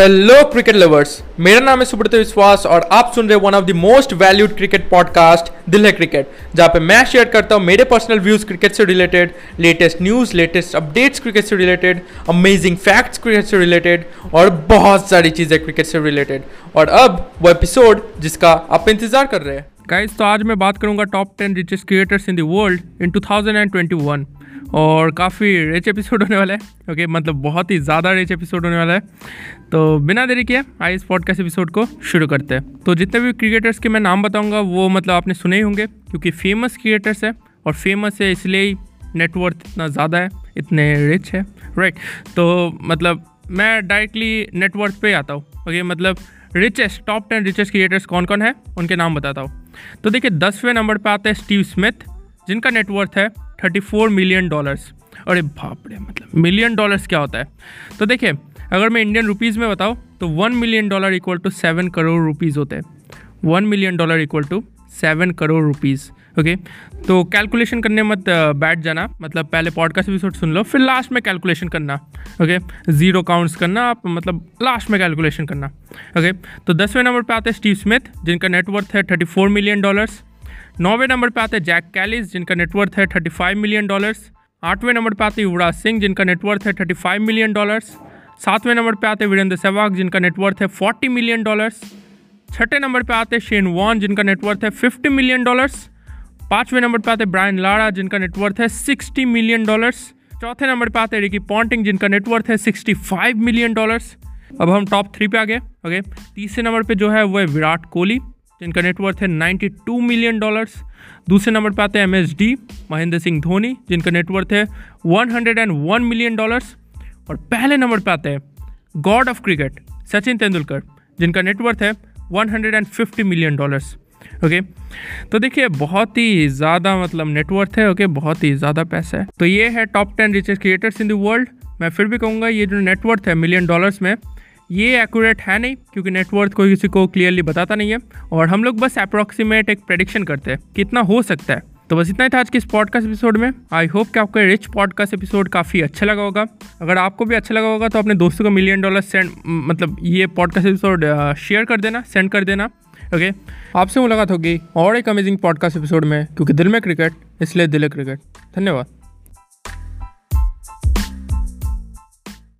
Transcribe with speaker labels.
Speaker 1: Hello cricket lovers मेरा नाम है सुब्रत विश्वास और आप सुन रहे one of the most valued cricket podcast Dil Hai cricket जहाँ पे मैं शेयर करता हूँ मेरे पर्सनल व्यूज़ क्रिकेट से related latest news latest updates cricket से रिलेटेड अमेजिंग फैक्ट्स क्रिकेट से रिलेटेड और बहुत सारी चीज़ें क्रिकेट से रिलेटेड और अब वो एपिसोड जिसका आप इंतज़ार कर रहे हैं। गाइस तो आज मैं बात करूँगा top ten richest creators in the world in 2021 और काफ़ी रिच एपिसोड होने वाला है ओके मतलब बहुत ही ज़्यादा रिच एपिसोड होने वाला है। तो बिना देरी किए, आइए इस पॉडकास्ट एपिसोड को शुरू करते हैं। तो जितने भी क्रिकेटर्स के मैं नाम बताऊँगा, वो मतलब आपने सुने ही होंगे, क्योंकि फ़ेमस क्रिएटर्स है और फ़ेमस है इसलिए ही नेटवर्थ इतना ज़्यादा है, इतने रिच है राइट तो मतलब मैं डायरेक्टली नेटवर्थ पे आता हूँ ओके मतलब richest top ten richest creators कौन कौन है, उनके नाम बताता हूँ। तो देखिए, दसवें नंबर पे आते हैं स्टीव स्मिथ जिनका नेटवर्थ है थर्टी फोर मिलियन डॉलर्स अरे बाप रे मतलब मिलियन डॉलर्स क्या होता है? तो देखिए, अगर मैं इंडियन रुपीज़ में बताऊँ तो one million dollar equal to seven crore rupees होते हैं। One million dollar equal to seven crore rupees okay तो कैलकुलेशन करने मत बैठ जाना। मतलब पहले पॉडकास्ट एपिसोड सुन लो, फिर लास्ट में कैलकुलेशन करना ओके ज़ीरो काउंट्स करना, आप मतलब लास्ट में कैलकुलेशन करना ओके तो दसवें नंबर पे आते हैं स्टीव स्मिथ जिनका नेटवर्थ है थर्टी फोर मिलियन डॉलर्स नौवें नंबर पे आते हैं जैक कैलिस, जिनका नेटवर्थ है थर्टी फाइव मिलियन डॉलर्स आठवें नंबर पे आते हैं युवराज सिंह, जिनका नेटवर्थ है थर्टी फाइव मिलियन डॉलर्स सातवें नंबर पे आते हैं वीरेंद्र सहवाग, जिनका नेटवर्थ है फोर्टी मिलियन डॉलर्स छठे नंबर पे आते हैं शेन वॉन, जिनका नेटवर्थ है फिफ्टी मिलियन डॉलर्स पाँचवें नंबर पे आते ब्रायन लाड़ा जिनका नेटवर्थ है सिक्सटी मिलियन डॉलर्स चौथे नंबर पे आते रिकी पॉन्टिंग, जिनका नेटवर्थ है सिक्सटी फाइव मिलियन डॉलर्स अब हम टॉप थ्री पे आ गए ओके तीसरे नंबर पे जो है वो है विराट कोहली. जिनका नेटवर्थ है नाइन्टी टू मिलियन डॉलर्स दूसरे नंबर पे आते हैं M S D Mahendra Singh Dhoni, जिनका नेटवर्थ है one hundred and one million dollars और पहले नंबर पे आते हैं god of cricket Sachin Tendulkar, जिनका नेटवर्थ है one hundred and fifty million dollars okay तो देखिए, बहुत ही ज़्यादा मतलब नेटवर्थ है ओके बहुत ही ज़्यादा पैसा है। तो ये है top ten richest creators in the world मैं फिर भी कहूँगा, ये जो नेटवर्थ है मिलियन डॉलर्स में ये एक्यूरेट है नहीं, क्योंकि नेटवर्थ कोई किसी को क्लियरली बताता नहीं है। और हम लोग बस अप्रॉक्सीमेट एक प्रडिक्शन करते हैं कितना हो सकता है। तो बस इतना ही था आज के इस पॉडकास्ट एपिसोड में। आई होप कि आपको रिच पॉडकास्ट एपिसोड काफ़ी अच्छा लगा होगा। अगर आपको भी अच्छा लगा होगा तो अपने दोस्तों को मिलियन डॉलर सेंड मतलब ये पॉडकास्ट एपिसोड शेयर कर देना सेंड कर देना। ओके आपसे मुलाकात होगी और एक अमेजिंग पॉडकास्ट एपिसोड में, क्योंकि दिल में क्रिकेट इसलिए दिल है क्रिकेट धन्यवाद।